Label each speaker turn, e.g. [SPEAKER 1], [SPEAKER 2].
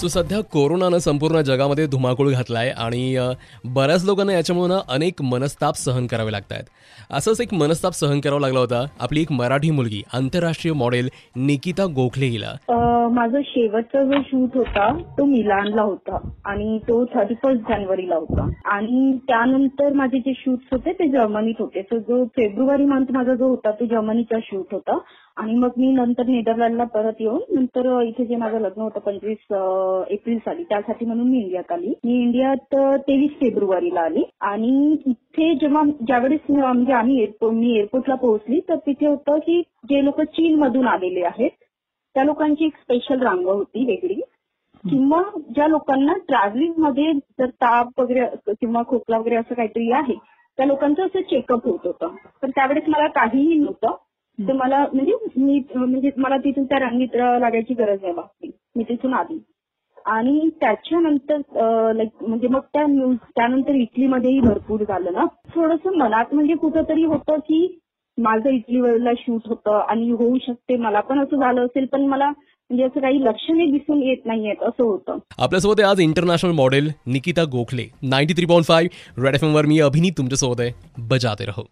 [SPEAKER 1] So सध्या कोरोनानं संपूर्ण जगामध्ये धुमाकूळ घातलाय आणि बऱ्याच लोकांना याच्यामुळं अनेक मनस्ताप सहन करावे लागत आहेत असंच एक मनस्ताप सहन करावा लागला होता. आपली एक मराठी मुलगी आंतरराष्ट्रीय मॉडेल निकिता गोखले हिला.
[SPEAKER 2] माझा शेवटचा जो शूट होता तो मिलानला होता आणि तो थर्टी फर्स्ट जानेवारीला होता. आणि त्यानंतर माझे जे शूट्स होते ते जर्मनीत होते. सो जो फेब्रुवारी मंथ माझा जो होता तो जर्मनीचा शूट होता. आणि मग मी नंतर नेदरलँडला परत येऊन नंतर इथे जे माझं लग्न होतं पंचवीस एप्रिल साली त्यासाठी म्हणून मी इंडियात आली. मी इंडियात तेवीस फेब्रुवारीला आली. आणि इथे जेव्हा ज्यावेळेस म्हणजे आम्ही एअरपोर्ट मी एअरपोर्टला पोहोचली तर तिथे होतं की जे लोक चीन मधून आलेले आहेत त्या लोकांची एक स्पेशल रांग होती वेगळी. किंवा ज्या लोकांना ट्रॅव्हलिंगमध्ये जर ताप वगैरे किंवा खोकला वगैरे असं काहीतरी आहे त्या लोकांचं असं चेकअप होत होतं. तर त्यावेळेस मला काहीही नव्हतं. तर मला म्हणजे मी म्हणजे मला तिथून त्या रांगीत लागायची गरज नाही वाटली मी तिथून आली. आणि त्याच्यानंतर लाईक म्हणजे मग त्या न्यूज त्यानंतर इटलीमध्येही भरपूर झालं ना. थोडस मनात म्हणजे कुठंतरी होतं की माझं इटलीला शूट होतं आणि होऊ शकते मला पण असं झालं असेल पण मला म्हणजे असं काही लक्षणे दिसून येत नाहीयेत असं होतं.
[SPEAKER 1] आपल्यासोबत आहे आज international model Nikita Gokhale ninety three point five red F एमवर मी अभिनीत तुमच्यासोबत आहे. बजाते रहो.